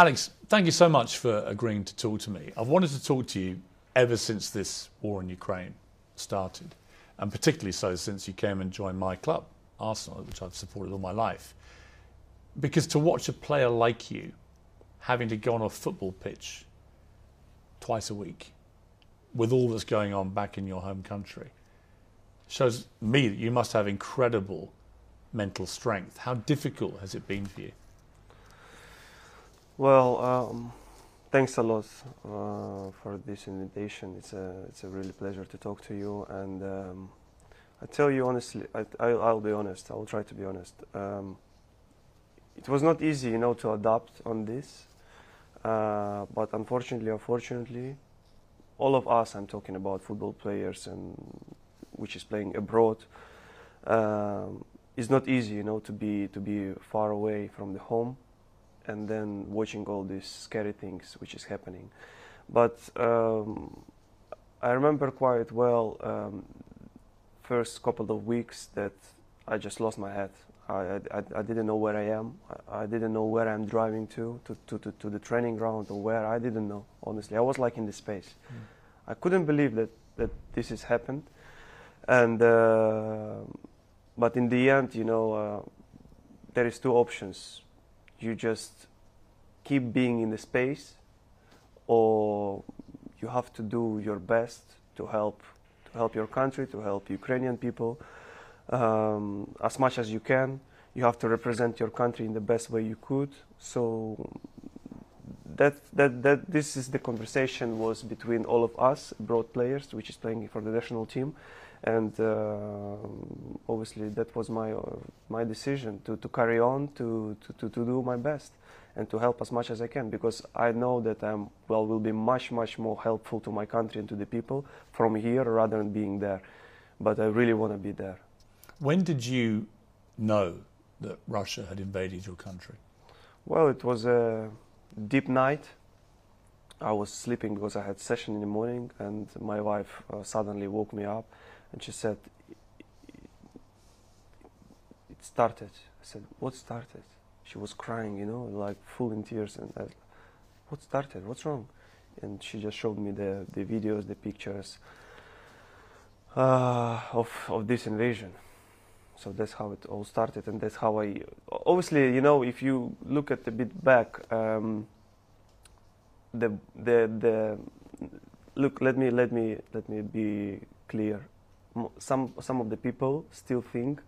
Alex, thank you so much for agreeing to talk to me. I've wanted to talk to you ever since this war in Ukraine started, and particularly so since you came and joined my club, Arsenal, which I've supported all my life. Because to watch a player like you having to go on a football pitch twice a week with all that's going on back in your home country shows me that you must have incredible mental strength. How difficult has it been for you? Well, um, thanks a lot uh, for this invitation. It's a it's a really pleasure to talk to you. And um, I tell you honestly, I, I, will be honest. I will try to be honest. Um, it was not easy, you know, to adapt on this. Uh, but unfortunately, unfortunately, all of us, I'm talking about football players and which is playing abroad, um, it's not easy, you know, to be to be far away from the home and then watching all these scary things which is happening. But um, I remember quite well um, first couple of weeks that I just lost my head. I, I, I didn't know where I am. I, I, didn't know where I'm driving to, to, to, to, to the training ground or where. I didn't know, honestly. I was like in the space. Mm. I couldn't believe that, that this has happened. And, uh, but in the end, you know, uh, there is two options you just keep being in the space or you have to do your best to help to help your country to help Ukrainian people um, as much as you can. You have to represent your country in the best way you could. So that that that this is the conversation was between all of us broad players which is playing for the national team and uh, obviously that was my uh, my decision to, to carry on to, to, to, do my best and to help as much as I can because I know that I'm well will be much much more helpful to my country and to the people from here rather than being there. But I really want to be there. When did you know that Russia had invaded your country? Well it was a deep night. I was sleeping because I had session in the morning and my wife uh, suddenly woke me up and she said, it started. I said, what started? She was crying, you know, like full in tears. And I, what started? What's wrong? And she just showed me the, the videos, the pictures uh, of, of this invasion. So that's how it all started, and that's how I. Obviously, you know, if you look at a bit back, um, the the the look. Let me let me let me be clear some some of the people still think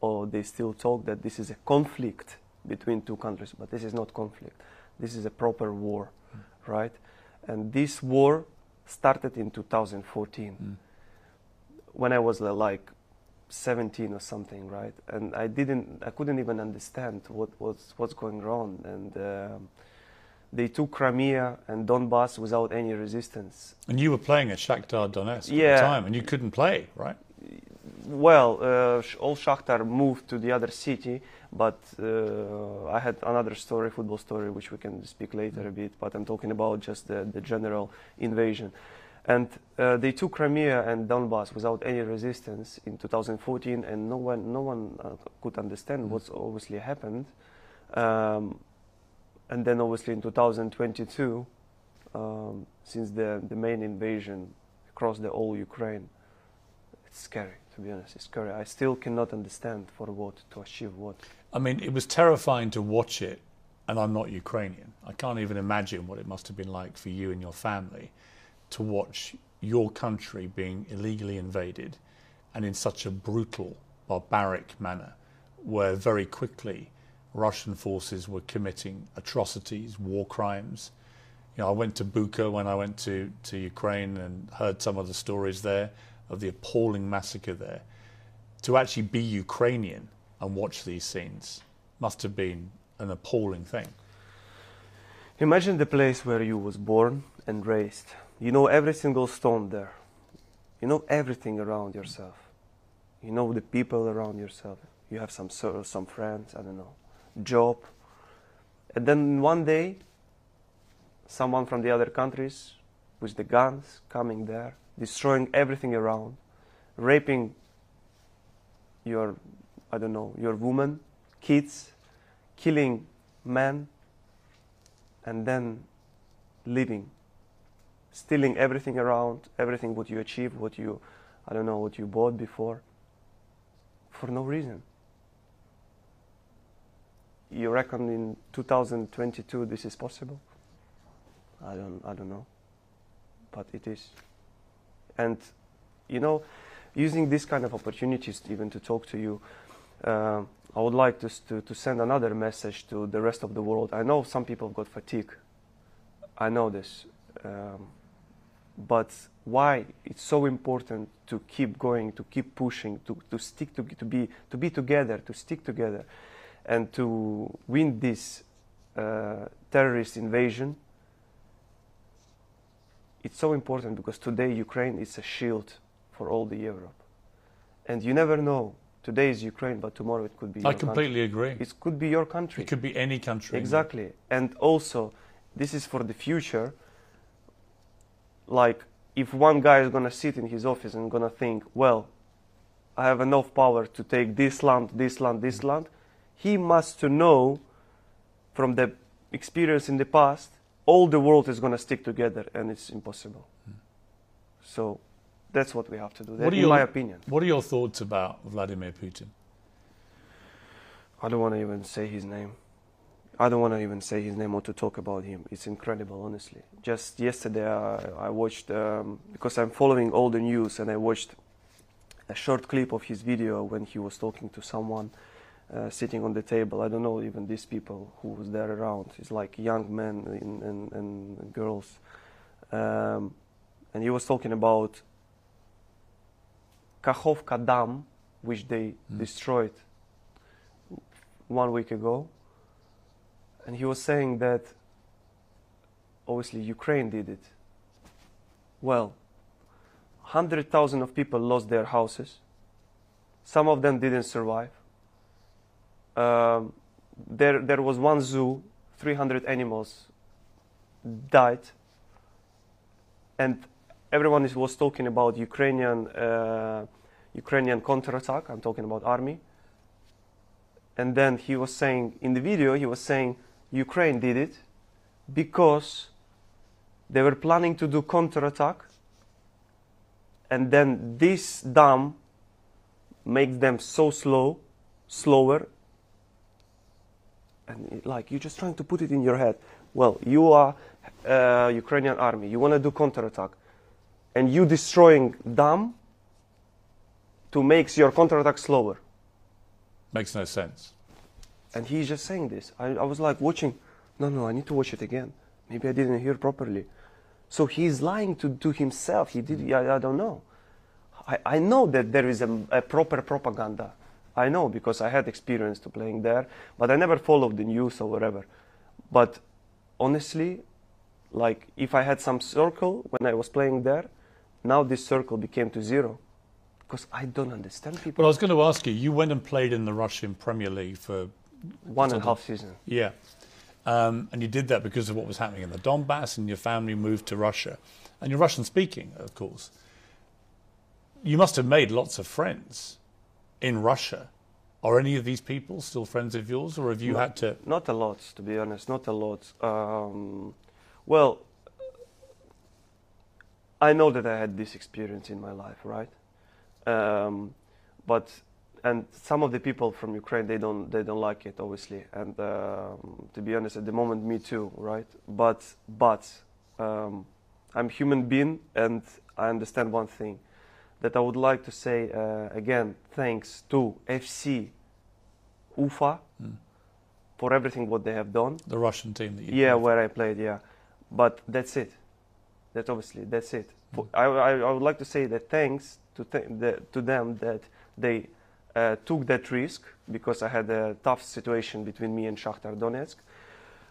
or they still talk that this is a conflict between two countries, but this is not conflict. This is a proper war, mm. right? And this war started in 2014 mm. when I was uh, like 17 or something, right? And I didn't, I couldn't even understand what was what's going on, and. Um, they took Crimea and Donbass without any resistance. And you were playing at Shakhtar Donetsk yeah. at the time, and you couldn't play, right? Well, uh, all Shakhtar moved to the other city, but uh, I had another story, football story, which we can speak later a bit. But I'm talking about just the, the general invasion. And uh, they took Crimea and Donbass without any resistance in 2014, and no one, no one uh, could understand mm. what's obviously happened. Um, and then obviously in 2022, um, since the, the main invasion across the whole Ukraine, it's scary, to be honest. It's scary. I still cannot understand for what, to achieve what. I mean, it was terrifying to watch it, and I'm not Ukrainian. I can't even imagine what it must have been like for you and your family to watch your country being illegally invaded and in such a brutal, barbaric manner, where very quickly Russian forces were committing atrocities, war crimes. You know, I went to Bucha when I went to, to Ukraine and heard some of the stories there of the appalling massacre there. To actually be Ukrainian and watch these scenes must have been an appalling thing. Imagine the place where you was born and raised. You know every single stone there. You know everything around yourself. You know the people around yourself. You have some some friends, I don't know job. And then one day, someone from the other countries with the guns coming there, destroying everything around, raping your, I don't know, your woman, kids, killing men, and then leaving, stealing everything around, everything what you achieved, what you, I don't know, what you bought before, for no reason. You reckon in 2022 this is possible? I don't, I don't know, but it is. And you know, using these kind of opportunities even to talk to you, uh, I would like to, to, to send another message to the rest of the world. I know some people have got fatigue. I know this. Um, but why it's so important to keep going, to keep pushing, to, to stick to, to be to be together, to stick together, and to win this uh, terrorist invasion. It's so important because today Ukraine is a shield for all the Europe, and you never know. Today is Ukraine, but tomorrow it could be. I your completely country. agree. It could be your country. It could be any country. Exactly. And also, this is for the future. Like, if one guy is going to sit in his office and going to think, well, I have enough power to take this land, this land, this land, he must to know from the experience in the past, all the world is going to stick together and it's impossible. So that's what we have to do, What that, are in your- my opinion. What are your thoughts about Vladimir Putin? I don't want to even say his name. I don't want to even say his name or to talk about him. It's incredible, honestly. Just yesterday, I, I watched um, because I'm following all the news, and I watched a short clip of his video when he was talking to someone uh, sitting on the table. I don't know even these people who was there around. It's like young men and, and, and girls, um, and he was talking about Kakhovka Dam, which they Mm. destroyed one week ago. And he was saying that obviously Ukraine did it. Well, 100,000 of people lost their houses. Some of them didn't survive. Um, there, there was one zoo, 300 animals died. And everyone was talking about Ukrainian, uh, Ukrainian counterattack. I'm talking about army. And then he was saying, in the video, he was saying Ukraine did it because they were planning to do counterattack. And then this dam makes them so slow, slower. And like you're just trying to put it in your head. Well, you are uh, Ukrainian army. You want to do counterattack, and you destroying dam to makes your counterattack slower. Makes no sense. And he's just saying this. I, I was like watching, no, no, I need to watch it again. Maybe I didn't hear properly. So he's lying to, to himself. He did, I, I don't know. I, I know that there is a, a proper propaganda. I know because I had experience to playing there, but I never followed the news or whatever. But honestly, like if I had some circle when I was playing there, now this circle became to zero because I don't understand people. But I was going to ask you, you went and played in the Russian Premier League for, One and a half season. yeah. Um, and you did that because of what was happening in the Donbass and your family moved to Russia. And you're Russian speaking, of course. You must have made lots of friends in Russia. Are any of these people still friends of yours, or have you No. had to? Not a lot, to be honest. Not a lot. Um, well, I know that I had this experience in my life, right? Um, but and some of the people from Ukraine they don't they don't like it, obviously. And um, to be honest, at the moment, me too, right? But but um, I'm human being, and I understand one thing that I would like to say uh, again. Thanks to FC Ufa Mm. for everything what they have done. The Russian team that you Yeah, played where I played, yeah. But that's it. That obviously, that's it. For- I, I, I would like to say that thanks to, th- the, to them that they uh, took that risk because I had a tough situation between me and Shakhtar Donetsk.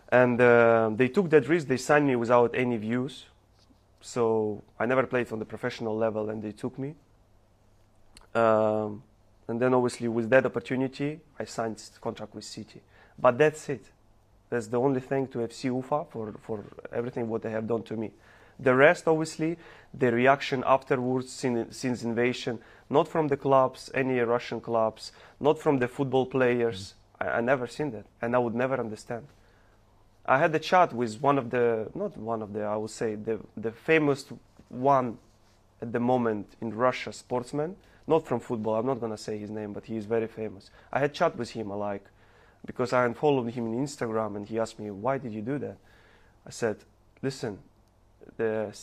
And uh, they took that risk. They signed me without any views. So I never played on the professional level and they took me. Um, and then obviously with that opportunity, I signed contract with City. But that's it. That's the only thing to FC Ufa for, for everything what they have done to me. The rest, obviously, the reaction afterwards since, since invasion, not from the clubs, any Russian clubs, not from the football players. I, I never seen that, and I would never understand. I had a chat with one of the, not one of the, I would say, the, the famous one at the moment in Russia, sportsman, not from football, I'm not going to say his name, but he is very famous. I had chat with him, like, because I unfollowed him on Instagram, and he asked me, why did you do that? I said, listen, the,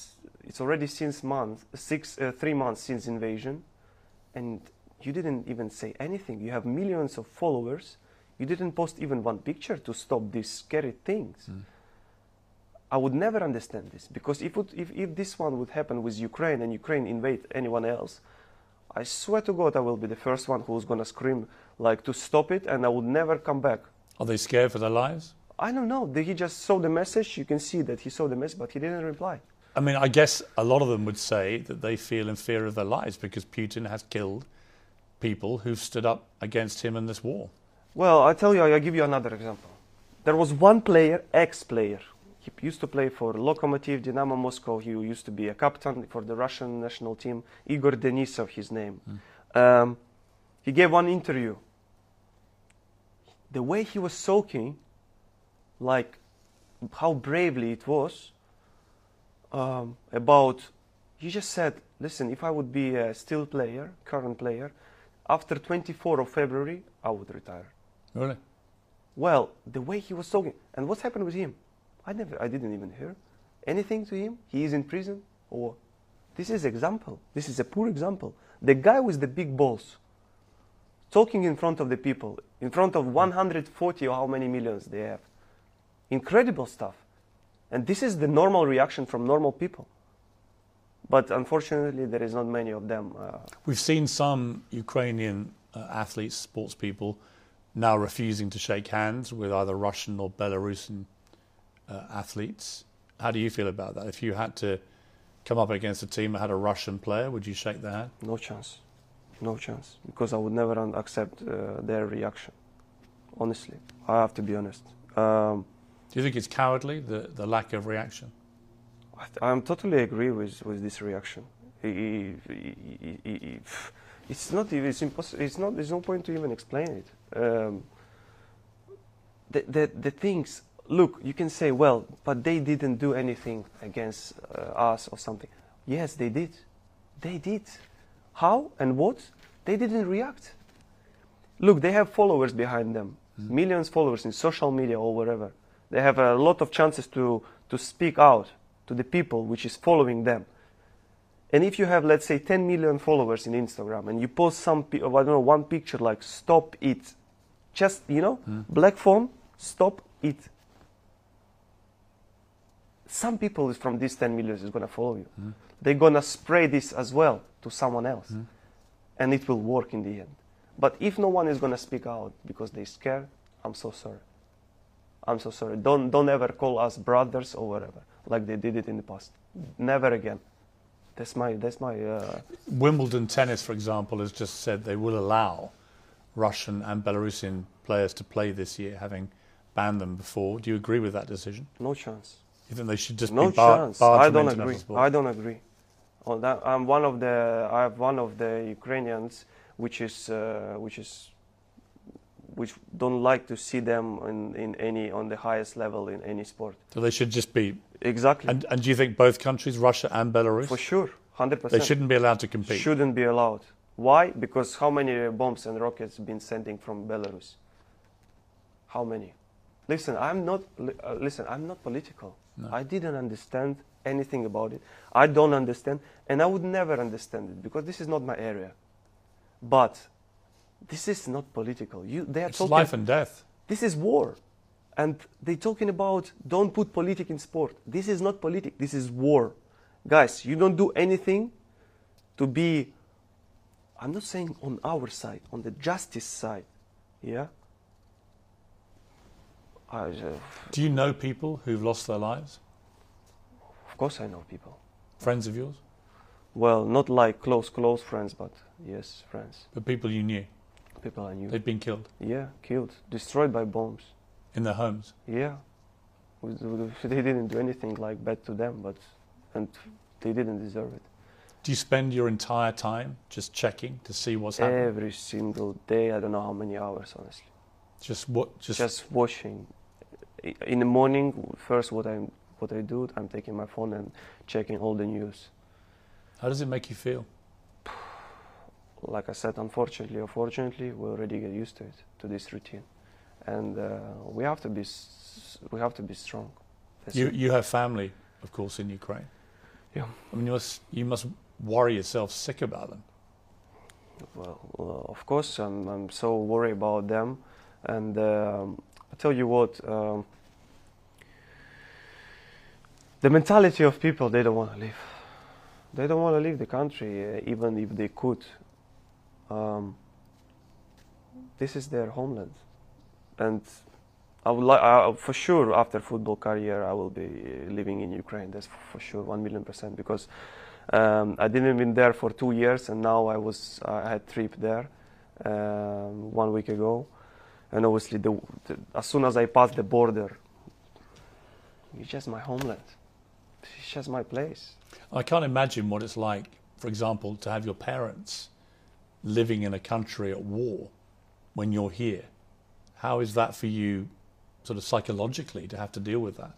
it's already since month, six, uh, three months since invasion, and you didn't even say anything. You have millions of followers. You didn't post even one picture to stop these scary things. Mm. I would never understand this because if, it, if, if this one would happen with Ukraine and Ukraine invade anyone else, I swear to God I will be the first one who's gonna scream like to stop it and I would never come back. Are they scared for their lives? I don't know. He just saw the message. You can see that he saw the message, but he didn't reply. I mean, I guess a lot of them would say that they feel in fear of their lives because Putin has killed people who've stood up against him in this war. Well, I tell you, I'll give you another example. There was one player, ex-player. He used to play for Lokomotiv, Dynamo Moscow. He used to be a captain for the Russian national team. Igor Denisov, his name. Mm. Um, he gave one interview. The way he was soaking, like how bravely it was, um, about, he just said, listen, if I would be a still player, current player, after 24 of February, I would retire. Really? Well, the way he was talking, and what's happened with him? I never, I didn't even hear anything to him. He is in prison, or this is example. This is a poor example. The guy with the big balls, talking in front of the people, in front of 140 or how many millions they have. Incredible stuff. And this is the normal reaction from normal people. But unfortunately, there is not many of them. Uh, We've seen some Ukrainian uh, athletes, sports people, now refusing to shake hands with either Russian or Belarusian uh, athletes. How do you feel about that? If you had to come up against a team that had a Russian player, would you shake their hand? no chance. No chance. Because I would never accept uh, their reaction. Honestly, I have to be honest. Um, Do you think it's cowardly, the, the lack of reaction? I th- I'm totally agree with, with this reaction. I- I- I- It's not even, it's impossible, it's not, there's no point to even explain it. Um, the, the, the things, look, you can say, well, but they didn't do anything against uh, us or something. Yes, they did. They did. How and what? They didn't react. Look, they have followers behind them, Mm. millions followers in social media or wherever. They have a lot of chances to, to speak out to the people which is following them. And if you have, let's say, 10 million followers in Instagram and you post some, I don't know, one picture like "Stop it," just you know, Mm. black phone, stop it. Some people is from these 10 million is gonna follow you. Mm. They're gonna spray this as well to someone else, Mm. and it will work in the end. But if no one is gonna speak out because they're scared, I'm so sorry. I'm so sorry. Don't don't ever call us brothers or whatever, like they did it in the past. Never again. That's my that's my. Uh, Wimbledon tennis, for example, has just said they will allow Russian and Belarusian players to play this year, having banned them before. Do you agree with that decision? no chance. You think they should just no be bar- chance. barred I don't agree. sport? I don't agree. On that, I'm one of the. I have one of the Ukrainians, which is uh, which is which don't like to see them in, in any on the highest level in any sport. So they should just be. Exactly. And, and do you think both countries, Russia and Belarus, For sure, 100%. they shouldn't be allowed to compete? Shouldn't be allowed. Why? Because how many bombs and rockets been sending from Belarus? How many? Listen, I'm not. Uh, listen, I'm not political. No. I didn't understand anything about it. I don't understand, and I would never understand it because this is not my area. But this is not political. You, they are It's talking. life and death. This is war. And they're talking about don't put politics in sport. This is not politics, this is war. Guys, you don't do anything to be, I'm not saying on our side, on the justice side. Yeah? I, uh, Do you know people who've lost their lives? of course, I know people. Friends of yours? Well, not like close, close friends, but yes, friends. But people you knew? People I knew. They've been killed yeah, killed, destroyed by bombs. In their homes. Yeah, they didn't do anything like bad to them, but and they didn't deserve it. Do you spend your entire time just checking to see what's happening? Every single day, I don't know how many hours, honestly. Just what? Just, Just watching in the morning, first what I'm what I do, I'm taking my phone and checking all the news. How does it make you feel? Like I said, unfortunately or fortunately, we already get used to it, to this routine, and uh, we have to be s- we have to be strong. That's You it. you have family, of course, in Ukraine. Yeah. I mean, you must you must worry yourself sick about them. Well, uh, of course, I'm, I'm so worried about them. And um, I tell you what, um, the mentality of people, they don't want to leave. They don't want to leave the country, uh, even if they could. Um, this is their homeland. And I would like, for sure, after football career, I will be living in Ukraine. That's for sure, one million percent. Because um, I didn't been there for two years, and now I was I had trip there um, one week ago, and obviously the, the, as soon as I passed the border, it's just my homeland. It's just my place. I can't imagine what it's like, for example, to have your parents living in a country at war when you're here. How is that for you, sort of psychologically, to have to deal with that?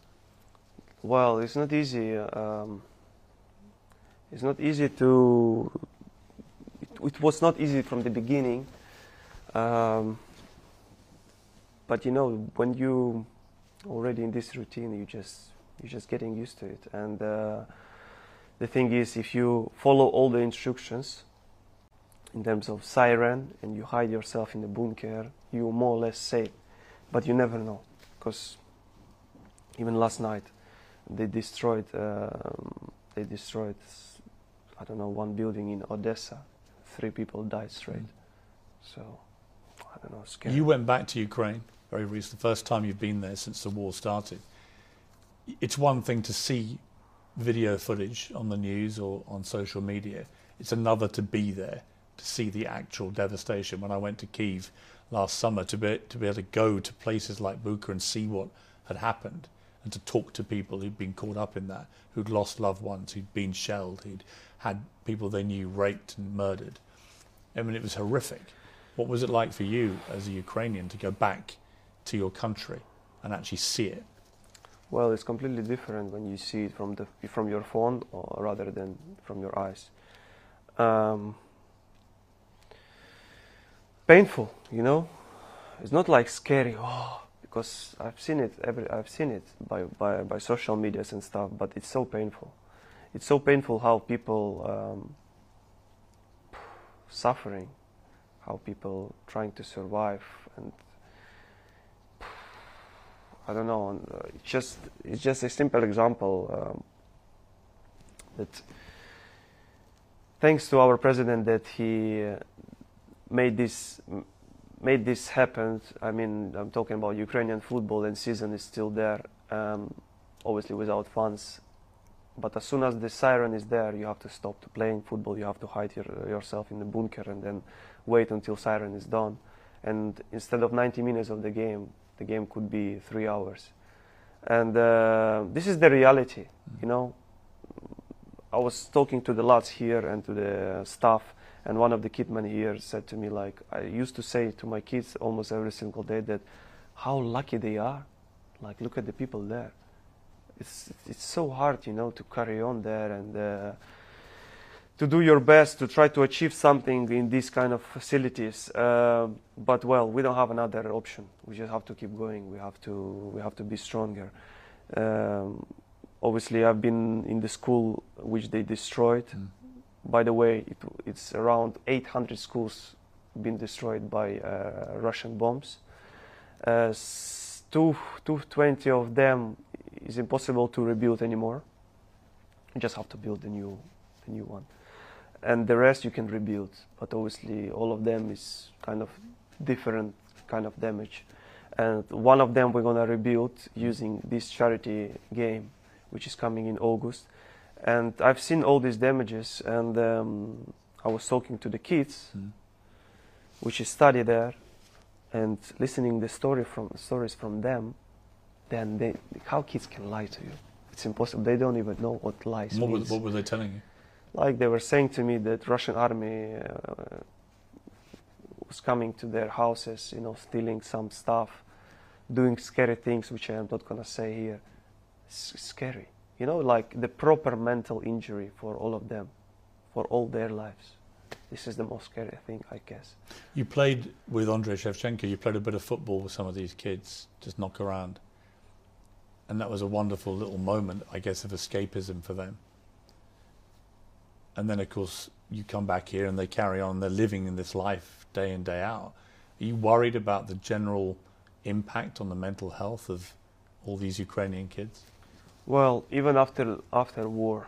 Well, it's not easy. Um, it's not easy to. It, it was not easy from the beginning. Um, but you know, when you already in this routine, you just you're just getting used to it. And uh, the thing is, if you follow all the instructions in terms of siren and you hide yourself in the bunker, you're more or less safe. But you never know, because even last night they destroyed um, they destroyed I don't know one building in Odessa. Three people died straight. So I don't know. Scary. You went back to Ukraine very recently, the first time you've been there since the war started. It's one thing to see video footage on the news or on social media. It's another to be there to see the actual devastation. When I went to Kiev last summer, to be to be able to go to places like Bucha and see what had happened, and to talk to people who'd been caught up in that, who'd lost loved ones, who'd been shelled, who'd had people they knew raped and murdered. I mean, it was horrific. What was it like for you as a Ukrainian to go back to your country and actually see it? Well, it's completely different when you see it from the from your phone or rather than from your eyes. Um, painful, you know. It's not like scary, oh, because I've seen it. Every I've seen it by by by social medias and stuff. But it's so painful. It's so painful how people um, suffering, how people trying to survive and I don't know. uh, It's just it's just a simple example um, that thanks to our president that he uh, made this made this happen. I mean, I'm talking about Ukrainian football and season is still there. Um, obviously without fans, but as soon as the siren is there, you have to stop to playing football. You have to hide your, yourself in the bunker and then wait until siren is done. And instead of 90 minutes of the game, the game could be three hours. And uh, this is the reality, you know. I was talking to the lads here and to the staff, and one of the kidmen here said to me, like, I used to say to my kids almost every single day that how lucky they are. Like, look at the people there. It's it's so hard, you know, to carry on there and uh, to do your best to try to achieve something in these kind of facilities. Uh, but well, we don't have another option. We just have to keep going. We have to we have to be stronger. Um, obviously, I've been in the school which they destroyed. Mm. By the way, it, it's around 800 schools been destroyed by uh, Russian bombs. Uh, two, 220 of them is impossible to rebuild anymore. You just have to build a new, a new one, and the rest you can rebuild. But obviously, all of them is kind of different kind of damage, and one of them we're gonna rebuild using this charity game, which is coming in August. And I've seen all these damages, and um, I was talking to the kids, Mm. which is study there, and listening the story from stories from them. Then they, how kids can lie to you? It's impossible. They don't even know what lies What, means. was, what were they telling you? Like they were saying to me that Russian army uh, was coming to their houses, you know, stealing some stuff, doing scary things, which I am not gonna say here. Scary, you know, like the proper mental injury for all of them, for all their lives. This is the most scary thing, I guess. You played with Andrei Shevchenko. You played a bit of football with some of these kids, just knock around, and that was a wonderful little moment, I guess, of escapism for them. And then, of course, you come back here and they carry on. They're living in this life day in day out. Are you worried about the general impact on the mental health of all these Ukrainian kids? Well, even after after war,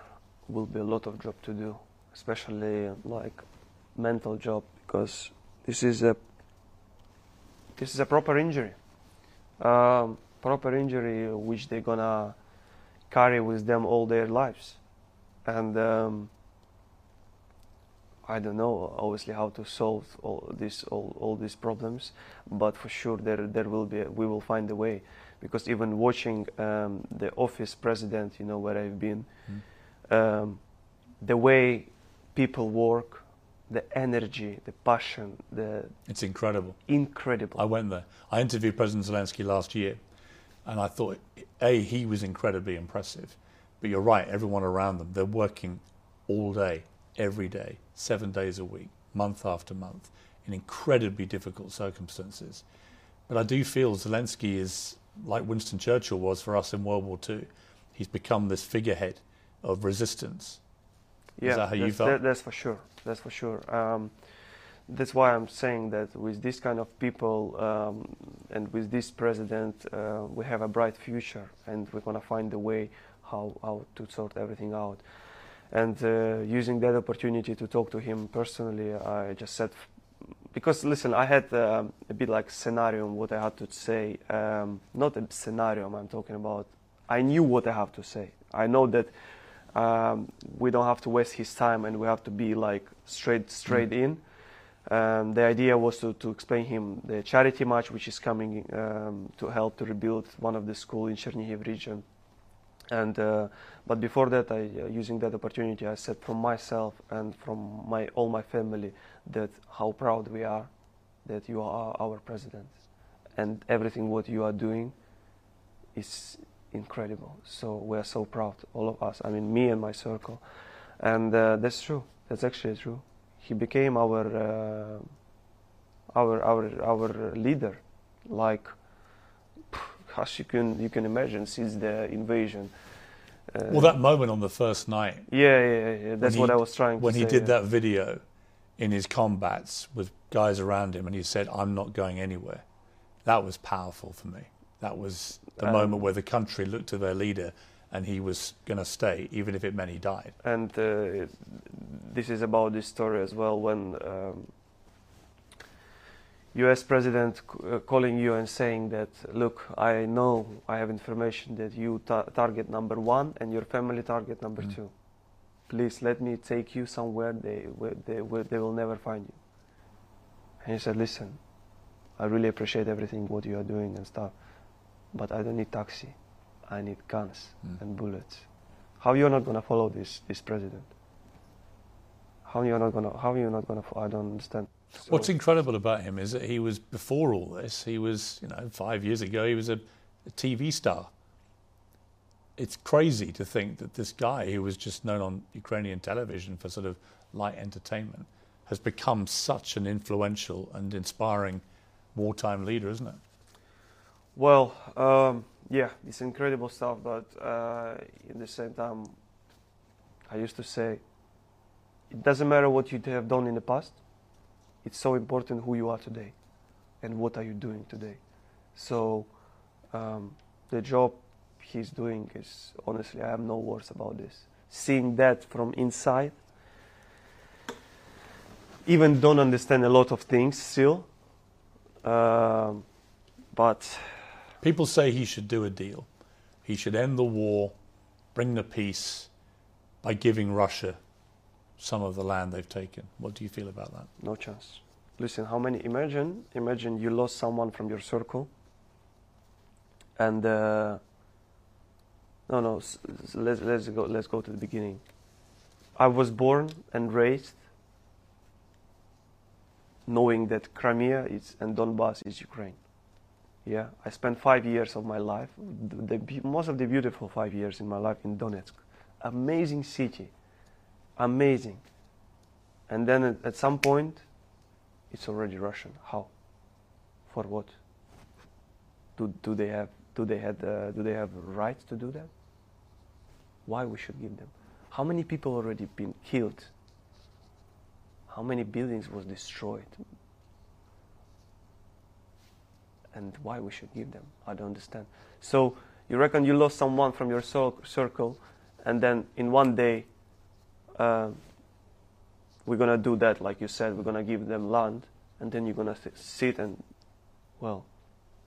will be a lot of job to do, especially like mental job, because this is a this is a proper injury, um, proper injury which they're gonna carry with them all their lives, and um, I don't know obviously how to solve all this all, all these problems, but for sure there there will be we will find a way because even watching um, the office president, you know where I've been, um, the way people work, the energy, the passion, the It's incredible. incredible. I went there. I interviewed President Zelensky last year, and I thought, A, he was incredibly impressive. But you're right, everyone around them, they're working all day, every day, seven days a week, month after month, in incredibly difficult circumstances. But I do feel Zelensky is like Winston Churchill was for us in World War II. He's become this figurehead of resistance. yeah, that how you that's, felt? that- that's for sure. That's for sure. Um, that's why I'm saying that with this kind of people um, and with this president, uh, we have a bright future, and we're gonna find a way how how to sort everything out. And uh, using that opportunity to talk to him personally, I just said, because listen, I had um, a bit like scenario on what I had to say. Um, not a scenario I'm talking about. I knew what I have to say. I know that um, we don't have to waste his time and we have to be like straight straight in. Um, the idea was to, to explain him the charity match which is coming um, to help to rebuild one of the school in Chernihiv region. And uh, but before that, I uh, using that opportunity, I said from myself and from my all my family that how proud we are that you are our president, and everything what you are doing is incredible. So we are so proud, all of us. I mean, me and my circle, and uh, that's true. That's actually true. He became our uh, our our our leader, like as you can you can imagine since the invasion. Uh, Well, that moment on the first night, yeah, yeah, yeah. That's he- what I was trying when he say. did yeah. that video in his combats with guys around him and he said i'm not going anywhere that was powerful for me that was the Um, moment where the country looked to their leader and he was going to stay even if it meant he died And uh, this is about this story as well when um, U.S. president c- uh, calling you and saying that, look, I know I have information that you ta- target number one and your family target number Mm. two. Please let me take you somewhere they they they will never find you. And he said, listen, I really appreciate everything what you are doing and stuff, but I don't need taxi. I need guns Mm. and bullets. How you're not gonna follow this this president? How you're not gonna? How you're not gonna? I don't understand. what's incredible about him is that he was before all this he was you know five years ago he was a, a tv star it's crazy to think that this guy who was just known on ukrainian television for sort of light entertainment has become such an influential and inspiring wartime leader isn't it Well, um, yeah, it's incredible stuff, but uh, in the same time, I used to say, it doesn't matter what you have done in the past. It's so important who you are today, and what are you doing today. So, um, the job he's doing is honestly, I have no words about this. Seeing that from inside, even don't understand a lot of things still, um, but people say he should do a deal he should end the war bring the peace by giving russia some of the land they've taken what do you feel about that No chance. Listen, how many? Imagine, imagine you lost someone from your circle. And uh, no, no. S- s- let's let's go. Let's go to the beginning. I was born and raised knowing that Crimea is and Donbass is Ukraine. Yeah, I spent five years of my life, the, the, most of the beautiful five years in my life in Donetsk. Amazing city, amazing. And then at, at some point, it's already Russian. How? For what? Do, do they have do they have uh, do they have rights to do that? Why we should give them? How many people already been killed? How many buildings was destroyed? And why we should give them? I don't understand. So you reckon you lost someone from your circle, and then in one day, uh, we're gonna do that, like you said, we're gonna give them land, and then you're gonna sit and, well,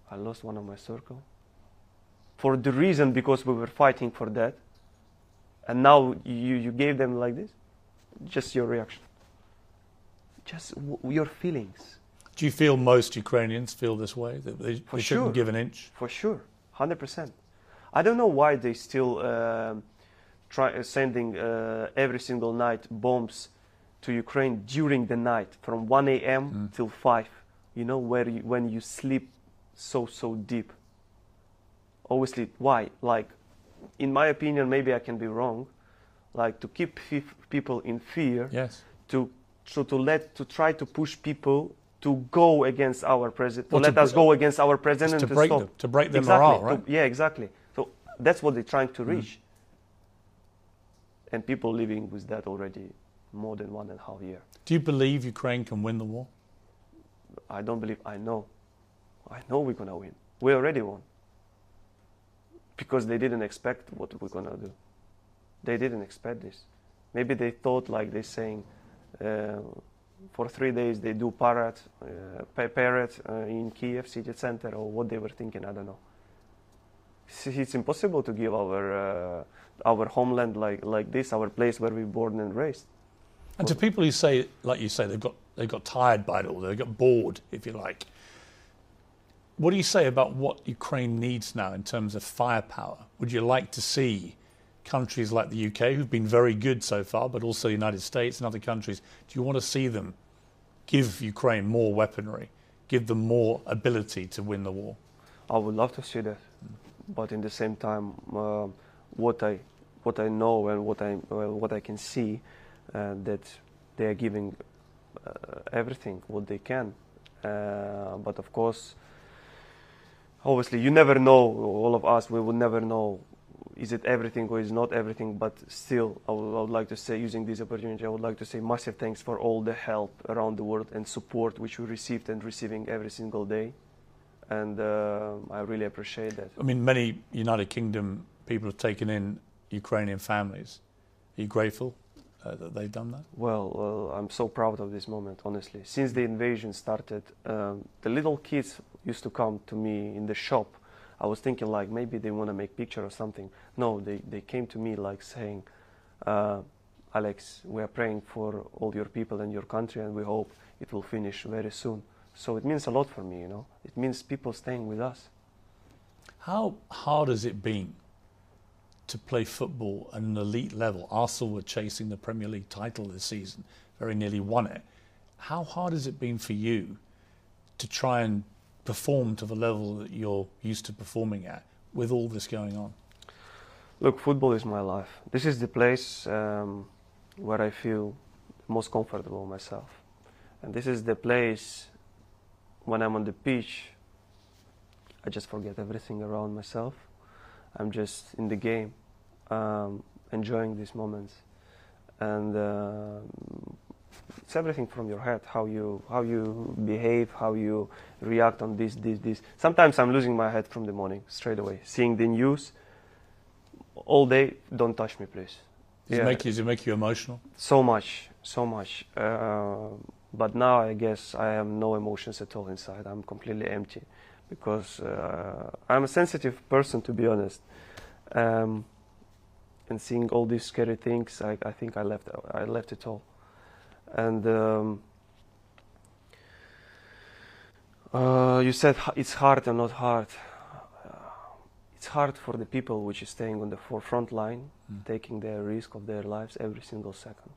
I lost one of my circle for the reason because we were fighting for that, and now you, you gave them like this? Just your reaction. Just w- your feelings. Do you feel most Ukrainians feel this way? That they, they shouldn't give an inch? For sure. 100%. I don't know why they still uh, try uh, sending uh, every single night bombs to Ukraine during the night from 1 a.m. Mm. till 5. You know where you, when you sleep so so deep. Obviously, why? Like, in my opinion, maybe I can be wrong. Like to keep people in fear. Yes. To so to let to try to push people to go against our president, to well, let to, us go against our president to, to break stop. them, to break their exactly. morale, right? To, yeah, exactly. So that's what they're trying to mm. reach. Mm. And people living with that already more than one and a half year. Do you believe Ukraine can win the war? I don't believe. I know. I know we're gonna win. We already won because they didn't expect what we're gonna do. They didn't expect this. Maybe they thought like they're saying, uh, for three days they do parade, uh, parade uh, in Kiev city center, or what they were thinking. I don't know. It's, it's impossible to give our uh, our homeland like like this, our place where we born and raised. And to people who say, like you say, they've got they got tired by it all, they got bored, if you like. What do you say about what Ukraine needs now in terms of firepower? Would you like to see countries like the UK, who've been very good so far, but also the United States and other countries, do you want to see them give Ukraine more weaponry, give them more ability to win the war? I would love to see that, but in the same time, uh, what I what I know and what I what I can see uh, that they are giving uh, everything what they can, uh, but of course obviously you never know all of us we would never know is it everything or is not everything but still I would, I would, like to say using this opportunity i would like to say massive thanks for all the help around the world and support which we received and receiving every single day and uh, i really appreciate that i mean many united kingdom people have taken in ukrainian families are you grateful uh, that they've done that? Well, uh, I'm so proud of this moment, honestly. Since the invasion started, um, the little kids used to come to me in the shop, I was thinking like maybe they want to make picture or something. No, they, they came to me like saying, uh, Alex, we are praying for all your people and your country and we hope it will finish very soon. So it means a lot for me, you know. It means people staying with us. How hard has it been to play football at an elite level? Arsenal were chasing the Premier League title this season, very nearly won it. How hard has it been for you to try and perform to the level that you're used to performing at with all this going on? Look, football is my life. This is the place um, where I feel most comfortable myself. And this is the place when I'm on the pitch, I just forget everything around myself. I'm just in the game, um, enjoying these moments. And uh, it's everything from your head how you how you behave how you react on this this this. Sometimes i'm losing my head from the morning straight away. Seeing the news all day don't touch me please. Does, yeah. it, make you, does it make you emotional? So much so much. Uh, but now i guess i have no emotions at all inside. I'm completely empty because uh, i'm a sensitive person to be honest. Um, and seeing all these scary things I, I think i left i left it all and um, uh, you said it's hard and not hard. Uh, it's hard for the people which is staying on the forefront line, mm. taking the risk of their lives every single second.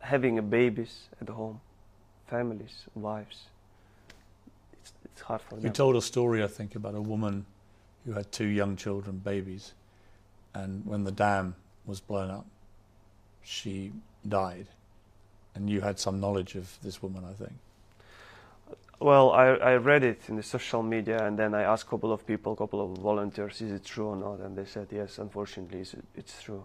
Having babies at home, families, wives. it's, it's hard for You them. told a story, I think, about a woman who had two young children, babies, and when the dam was blown up, she died. And you had some knowledge of this woman, I think. Well, I, I read it in the social media, and then I asked a couple of people, a couple of volunteers, is it true or not? And they said yes. Unfortunately, it's, it's true.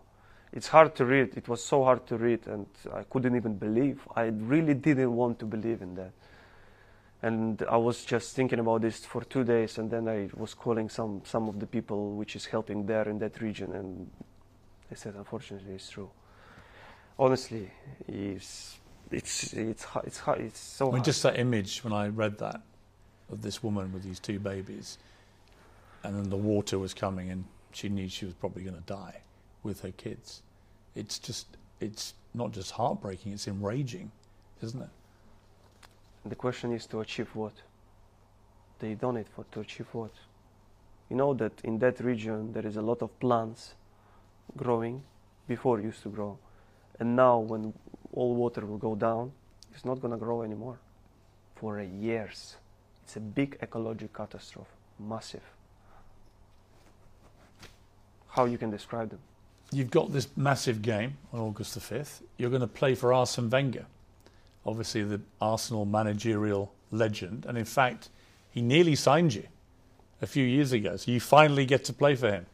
It's hard to read. It was so hard to read, and I couldn't even believe. I really didn't want to believe in that. And I was just thinking about this for two days, and then I was calling some some of the people which is helping there in that region, and they said, unfortunately, it's true. Honestly, it's it's it's it's it's so I mean, hard. just that image when I read that of this woman with these two babies, and then the water was coming, and she knew she was probably going to die with her kids. It's just, it's not just heartbreaking; it's enraging, isn't it? The question is to achieve what? They done it for to achieve what? You know that in that region there is a lot of plants growing before it used to grow. And now when all water will go down, it's not gonna grow anymore. For years. It's a big ecological catastrophe. Massive. How you can describe them? You've got this massive game on August the 5th. You're going to play for Arsene Wenger, obviously the Arsenal managerial legend. And in fact, he nearly signed you a few years ago. So you finally get to play for him.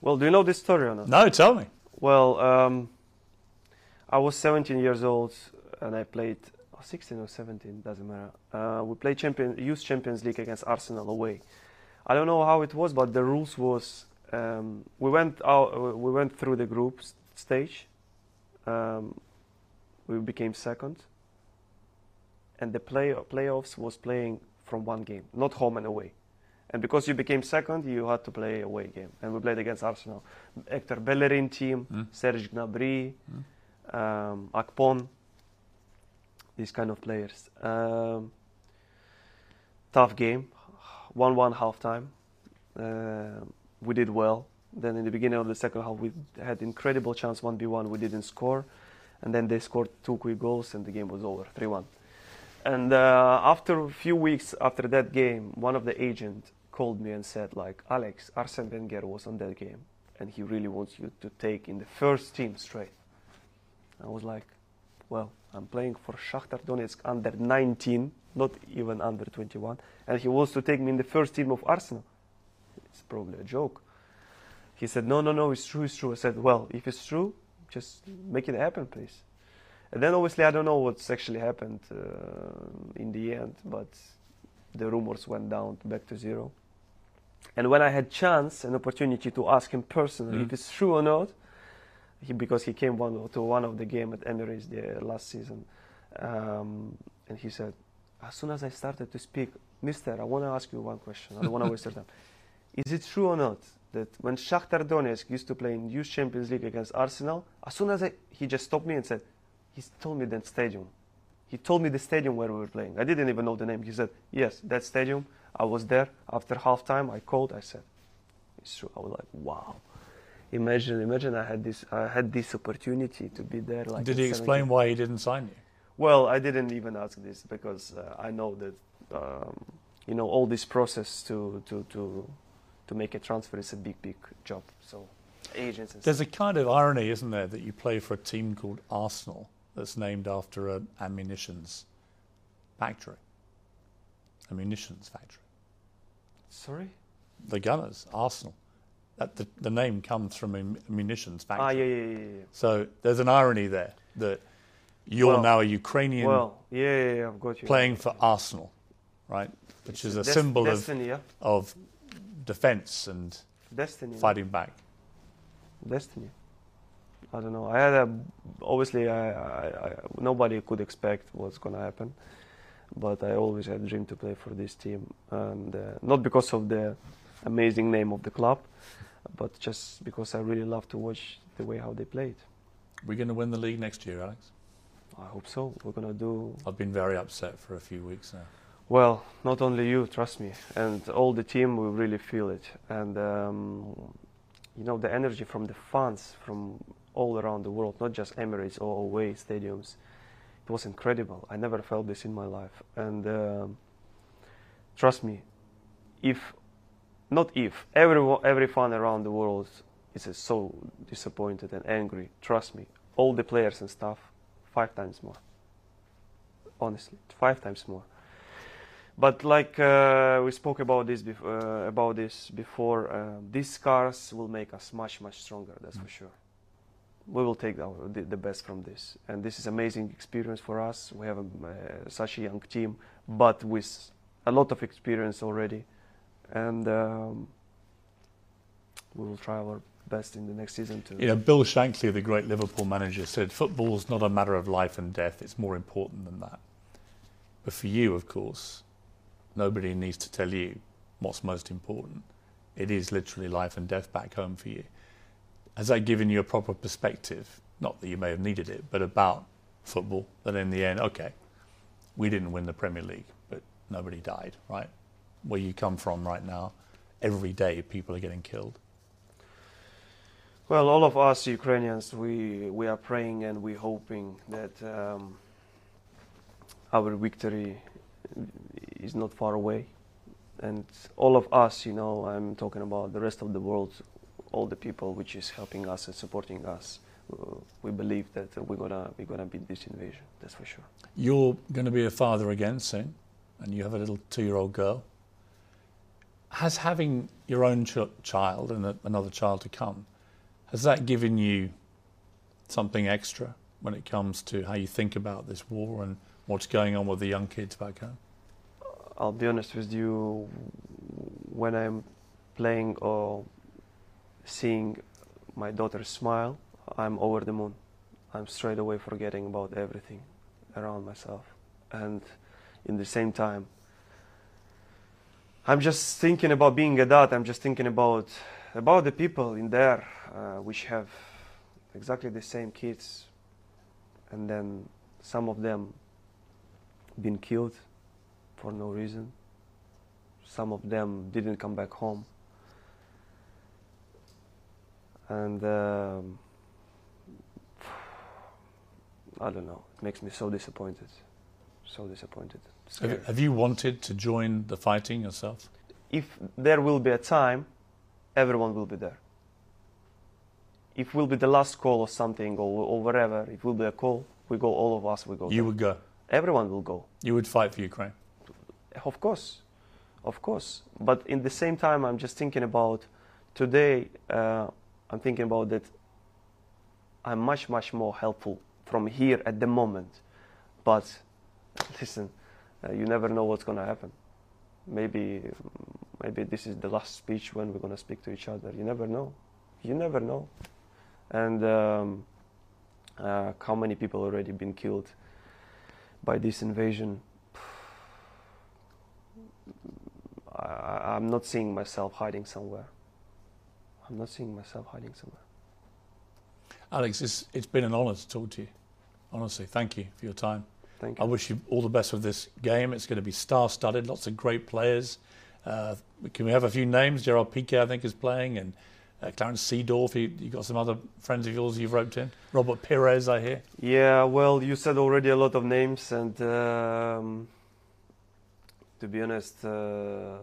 Well, do you know this story or not? No, tell me. Well, um, I was 17 years old and I played oh, 16 or 17, doesn't matter. Uh, we played champion, Youth Champions League against Arsenal away. I don't know how it was, but the rules was um, we went out, uh, we went through the group stage. Um, we became second, and the play playoffs was playing from one game, not home and away. And because you became second, you had to play away game, and we played against Arsenal. Hector Bellerin team, Mm. Serge Gnabry, um, these kind of players. Um, tough game, 1 1 half time. Uh, we did well. Then in the beginning of the second half, we had incredible chance 1v1. We didn't score. And then they scored two quick goals, and the game was over 3 1. And uh, after a few weeks after that game, one of the agents called me and said, like, Alex, Arsene Wenger was on that game, and he really wants you to take in the first team straight. I was like, well, I'm playing for Shakhtar Donetsk under 19, not even under 21, and he wants to take me in the first team of Arsenal. It's probably a joke. He said, no, no, no, it's true, it's true. I said, well, if it's true, just make it happen, please. And then obviously I don't know what's actually happened uh, in the end, but the rumors went down back to zero. And when I had chance and opportunity to ask him personally Mhm. if it's true or not, he, because he came one to one of the game at Emirates the last season, um, and he said, as soon as I started to speak, Mister, I want to ask you one question. I don't want to waste your time. Is it true or not that when Shakhtar Donetsk used to play in Youth Champions League against Arsenal, as soon as I, he just stopped me and said, he told me that stadium. He told me the stadium where we were playing. I didn't even know the name. He said, yes, that stadium. I was there. After halftime, I called. I said, it's true. I was like, wow. Imagine, imagine I had this, I had this opportunity to be there. Like Did he explain 17. why he didn't sign you? Well, I didn't even ask this because uh, I know that um, you know all this process to to to to make a transfer is a big big job. So agents and There's stuff. a kind of irony, isn't there, that you play for a team called Arsenal that's named after an ammunitions factory. Ammunitions factory. Sorry. The Gunners, Arsenal. That the, the name comes from a munitions factory. Ah, yeah, yeah, yeah, yeah. So there's an irony there that you're Well- now a Ukrainian Well, yeah, yeah, yeah, I've got you. playing for Arsenal, right? Which is a Des- symbol of, yeah, of defense and destiny. fighting back. Destiny. I don't know. I had a obviously I, I, I nobody could expect what's gonna happen, but I always had a dream to play for this team, and uh, not because of the amazing name of the club, but just because I really love to watch the way how they played. We're going to win the league next year, Alex. I hope so. We're gonna do I've been very upset for a few weeks now. well. Not only you, trust me, and all the team will really feel it, and um, you know the energy from the fans from all around the world, not just Emirates or away stadiums. It was incredible. I never felt this in my life, and um, trust me, if not if every every fan around the world is so disappointed and angry, trust me, all the players and staff, five times more. Honestly, five times more. But like uh, we spoke about this uh, about this before, uh, these scars will make us much much stronger. That's for sure. We will take our, the, the best from this, and this is amazing experience for us. We have a, uh, such a young team, but with a lot of experience already, and um, we will try our best in the next season to. You know, Bill Shankly, the great Liverpool manager, said football's not a matter of life and death, it's more important than that. But for you, of course, nobody needs to tell you what's most important. It is literally life and death back home for you. Has that given you a proper perspective? Not that you may have needed it, but about football, that in the end, okay, we didn't win the Premier League, but nobody died, right? Where you come from right now, every day people are getting killed. Well, all of us Ukrainians, we we are praying and we're hoping that um, our victory is not far away, and all of us, you know, I'm talking about the rest of the world, all the people which is helping us and supporting us. We believe that we're gonna we're gonna beat this invasion. That's for sure. You're going to be a father again soon, and you have a little two-year-old girl. Has having your own ch- child and a, another child to come, has that given you something extra when it comes to how you think about this war and what's going on with the young kids back home? I'll be honest with you, when I'm playing or seeing my daughter smile, I'm over the moon. I'm straight away forgetting about everything around myself. And in the same time, I'm just thinking about being a dad. I'm just thinking about about the people in there uh, which have exactly the same kids, and then some of them been killed for no reason. Some of them didn't come back home. And um, I don't know. It makes me so disappointed. So disappointed. Have, have you wanted to join the fighting yourself? If there will be a time, everyone will be there. If will be the last call or something or, or whatever, if will be a call, we go. All of us, we go. You there. would go. Everyone will go. You would fight for Ukraine. Of course, of course. But in the same time, I'm just thinking about today. Uh, I'm thinking about that. I'm much, much more helpful from here at the moment. But listen, you never know what's gonna happen. Maybe, maybe this is the last speech when we're gonna speak to each other. You never know. You never know. And um, uh, how many people already been killed by this invasion? I, I'm not seeing myself hiding somewhere. I'm not seeing myself hiding somewhere. Alex, it's, it's been an honour to talk to you. Honestly, thank you for your time. Thank I wish you all the best with this game. It's going to be star-studded, lots of great players. Uh, can we have a few names? Gerard Piqué, I think, is playing, and uh, Clarence Seedorf. You, you got some other friends of yours you've roped in. Robert Pires, I hear. Yeah, well, you said already a lot of names, and um, to be honest, uh,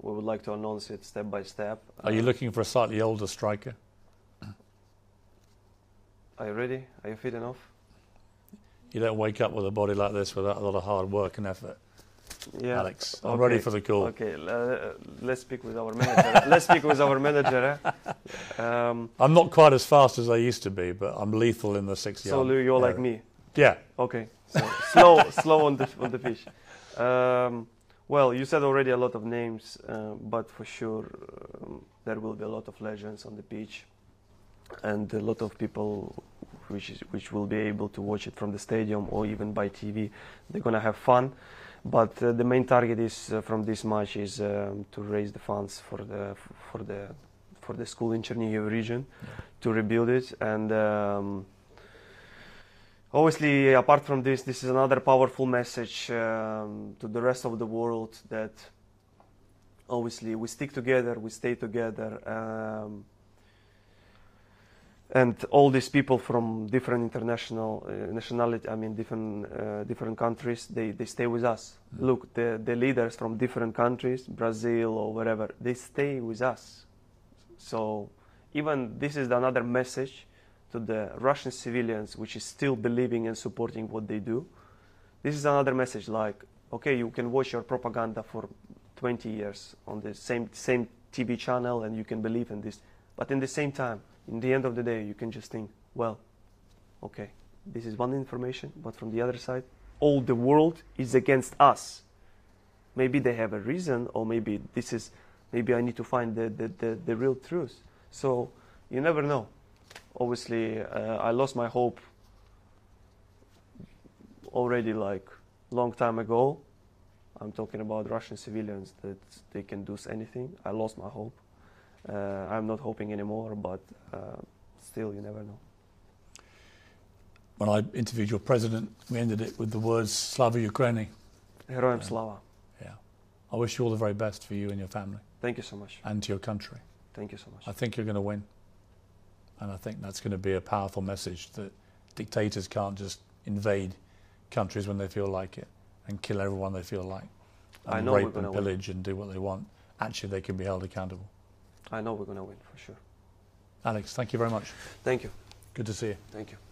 we would like to announce it step by step. Are you Uh, looking for a slightly older striker? Are you ready? Are you fit enough? You don't wake up with a body like this without a lot of hard work and effort. Yeah. Alex, I'm ready for the call. Okay, uh, let's speak with our manager. let's speak with our manager. Eh? Um, I'm not quite as fast as I used to be, but I'm lethal in the six so. Lou, you're like me. Yeah, Okay, so slow, slow on the on the pitch. Um, well, you said already a lot of names, uh, but for sure um, there will be a lot of legends on the pitch, and a lot of people which is, which will be able to watch it from the stadium or even by TV. They're gonna have fun, but uh, the main target is uh, from this match is um, to raise the funds for the for the for the school in Chernihiv region to rebuild it and. Um, obviously apart from this this is another powerful message um, to the rest of the world that obviously we stick together we stay together um, and all these people from different international uh, nationality i mean different uh, different countries they, they stay with us. Mm. look the, the leaders from different countries brazil or wherever they stay with us. So even this is another message to the russian civilians which is still believing and supporting what they do. This is another message like okay you can watch your propaganda for 20 years on the same same tv channel and you can believe in this. But in the same time in the end of the day you can just think well okay this is one information but from the other side all the world is against us. Maybe they have a reason or maybe this is maybe i need to find the, the, the, the real truth. So you never know. Obviously uh, i lost my hope already like long time ago. I'm talking about russian civilians that they can do anything. I lost my hope i'm not hoping anymore but uh, still you never know When I interviewed your president, we ended it with the words Slava Ukraini. Heroям Yeah. slava Yeah. I wish you all the very best for you and your family thank you so much and to your country. thank you so much I think you're going to win. And I think that's going to be a powerful message that dictators can't just invade countries when they feel like it and kill everyone they feel like. And I know rape and win. pillage and do what they want. Actually, they can be held accountable. I know we're going to win for sure Alex, thank you very much. thank you Good to see you. thank you